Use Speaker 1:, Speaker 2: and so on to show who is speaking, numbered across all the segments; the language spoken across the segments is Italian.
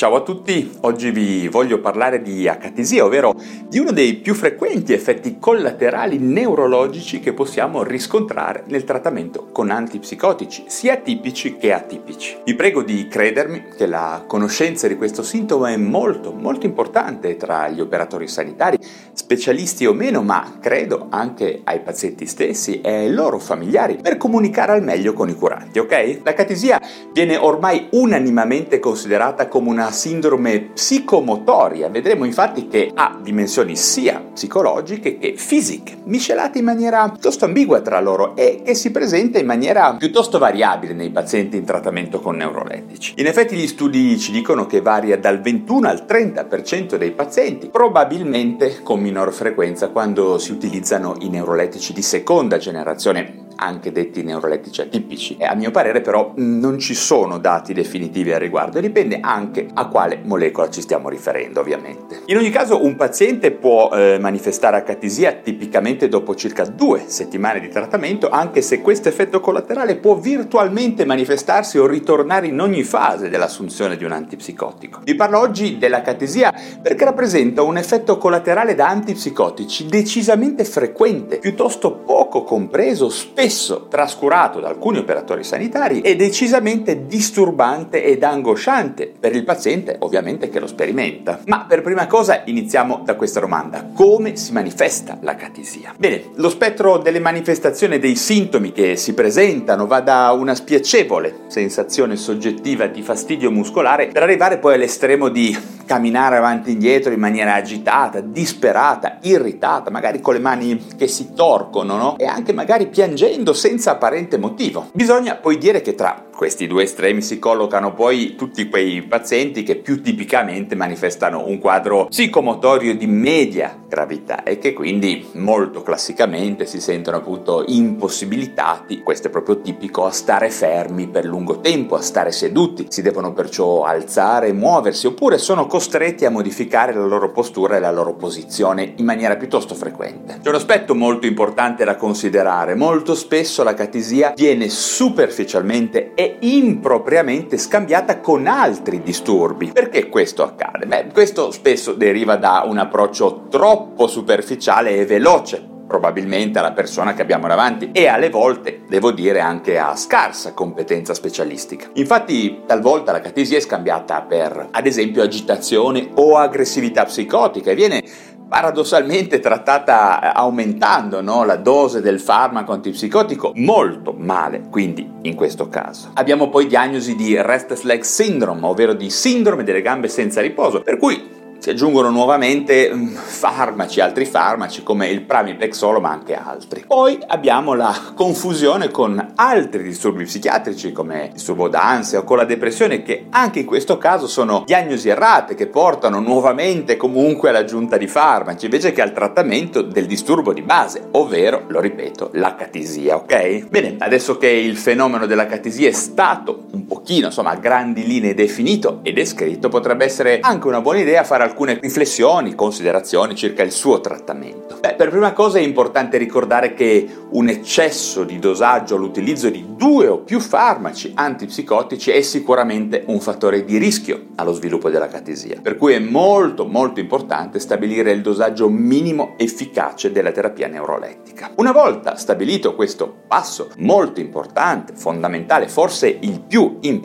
Speaker 1: Ciao a tutti, oggi vi voglio parlare di acatisia, ovvero di uno dei più frequenti effetti collaterali neurologici che possiamo riscontrare nel trattamento con antipsicotici, sia tipici che atipici. Vi prego di credermi che la conoscenza di questo sintomo è molto, molto importante tra gli operatori sanitari, specialisti o meno, ma credo anche ai pazienti stessi e ai loro familiari per comunicare al meglio con i curanti, ok? L'acatisia viene ormai unanimamente considerata come una sindrome psicomotoria. Vedremo infatti che ha dimensioni sia psicologiche che fisiche, miscelate in maniera piuttosto ambigua tra loro e che si presenta in maniera piuttosto variabile nei pazienti in trattamento con neurolettici. In effetti gli studi ci dicono che varia dal 21 al 30% dei pazienti, probabilmente con minor frequenza quando si utilizzano i neurolettici di seconda generazione anche detti neurolettici atipici. A mio parere però non ci sono dati definitivi al riguardo, dipende anche a quale molecola ci stiamo riferendo ovviamente. In ogni caso un paziente può eh, manifestare acatisia tipicamente dopo circa due settimane di trattamento, anche se questo effetto collaterale può virtualmente manifestarsi o ritornare in ogni fase dell'assunzione di un antipsicotico. Vi parlo oggi dell'acatesia perché rappresenta un effetto collaterale da antipsicotici decisamente frequente, piuttosto poco compreso, spesso spesso trascurato da alcuni operatori sanitari e decisamente disturbante ed angosciante per il paziente ovviamente che lo sperimenta. Ma per prima cosa iniziamo da questa domanda. Come si manifesta la catisia? Bene, lo spettro delle manifestazioni e dei sintomi che si presentano va da una spiacevole sensazione soggettiva di fastidio muscolare per arrivare poi all'estremo di camminare avanti e indietro in maniera agitata, disperata, irritata, magari con le mani che si torcono, no? E anche magari piangendo senza apparente motivo. Bisogna poi dire che tra questi due estremi si collocano poi tutti quei pazienti che più tipicamente manifestano un quadro psicomotorio di media gravità e che quindi molto classicamente si sentono appunto impossibilitati, questo è proprio tipico, a stare fermi per lungo tempo, a stare seduti, si devono perciò alzare muoversi oppure sono costretti a modificare la loro postura e la loro posizione in maniera piuttosto frequente. C'è un aspetto molto importante da considerare, molto spesso la catisia viene superficialmente e impropriamente scambiata con altri disturbi. Perché questo accade? Beh, questo spesso deriva da un approccio troppo superficiale e veloce probabilmente alla persona che abbiamo davanti e alle volte, devo dire, anche a scarsa competenza specialistica. Infatti, talvolta la catisia è scambiata per, ad esempio, agitazione o aggressività psicotica e viene paradossalmente trattata eh, aumentando no, la dose del farmaco antipsicotico molto male, quindi in questo caso. Abbiamo poi diagnosi di restless leg syndrome, ovvero di sindrome delle gambe senza riposo, per cui si aggiungono nuovamente mm, farmaci, altri farmaci come il pramipexolo ma anche altri. Poi abbiamo la confusione con altri disturbi psichiatrici come il disturbo d'ansia o con la depressione che anche in questo caso sono diagnosi errate che portano nuovamente comunque all'aggiunta di farmaci invece che al trattamento del disturbo di base, ovvero, lo ripeto, l'acatisia, ok? Bene, adesso che il fenomeno dell'acatisia è stato pochino, insomma, a grandi linee definito e descritto, potrebbe essere anche una buona idea fare alcune riflessioni, considerazioni circa il suo trattamento. Beh, per prima cosa è importante ricordare che un eccesso di dosaggio all'utilizzo di due o più farmaci antipsicotici è sicuramente un fattore di rischio allo sviluppo della catesia, per cui è molto molto importante stabilire il dosaggio minimo efficace della terapia neurolettica. Una volta stabilito questo passo molto importante, fondamentale, forse il più importante,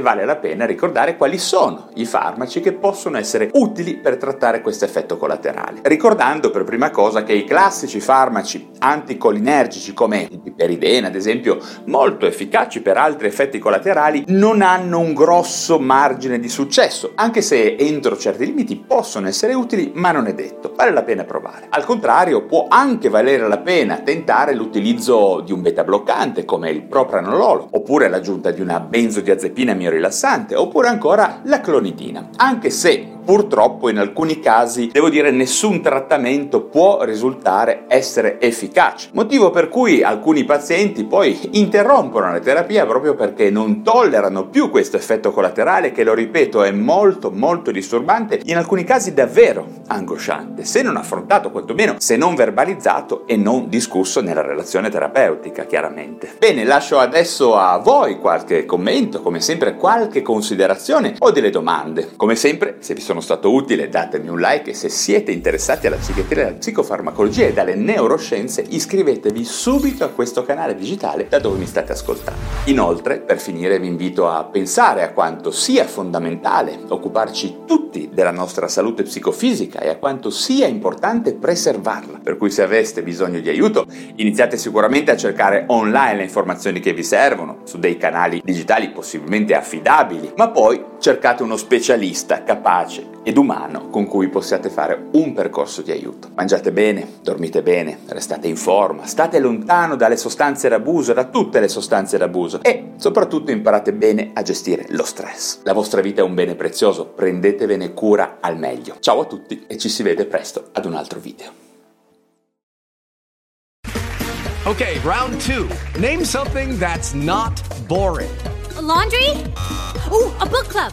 Speaker 1: vale la pena ricordare quali sono i farmaci che possono essere utili utili per trattare questo effetto collaterale. Ricordando per prima cosa che i classici farmaci anticolinergici come il piperidene ad esempio, molto efficaci per altri effetti collaterali, non hanno un grosso margine di successo, anche se entro certi limiti possono essere utili, ma non è detto. Vale la pena provare. Al contrario, può anche valere la pena tentare l'utilizzo di un beta bloccante come il propranololo, oppure l'aggiunta di una benzodiazepina benzodiazepina miorilassante oppure ancora la clonidina, anche se purtroppo in alcuni casi, devo dire, nessun trattamento può risultare essere efficace. Motivo per cui alcuni pazienti poi interrompono la terapia proprio perché non tollerano più questo effetto collaterale che, lo ripeto, è molto molto disturbante, in alcuni casi davvero angosciante, se non affrontato quantomeno, se non verbalizzato e non discusso nella relazione terapeutica, chiaramente. Bene, lascio adesso a voi qualche commento, come sempre qualche considerazione o delle domande. Come sempre, se vi sono sono stato utile datemi un like e se siete interessati alla psichiatria, alla psicofarmacologia e dalle neuroscienze iscrivetevi subito a questo canale digitale da dove mi state ascoltando. Inoltre, per finire, vi invito a pensare a quanto sia fondamentale occuparci tutti della nostra salute psicofisica e a quanto sia importante preservarla. Per cui se aveste bisogno di aiuto, iniziate sicuramente a cercare online le informazioni che vi servono su dei canali digitali possibilmente affidabili, ma poi cercate uno specialista capace ed umano con cui possiate fare un percorso di aiuto. Mangiate bene, dormite bene, restate in forma, state lontano dalle sostanze d'abuso, da tutte le sostanze d'abuso e soprattutto imparate bene a gestire lo stress. La vostra vita è un bene prezioso, prendetevene cura al meglio. Ciao a tutti e ci si vede presto ad un altro video.
Speaker 2: Ok, round 2. Name something that's not boring.
Speaker 3: A laundry? Ooh, a book club.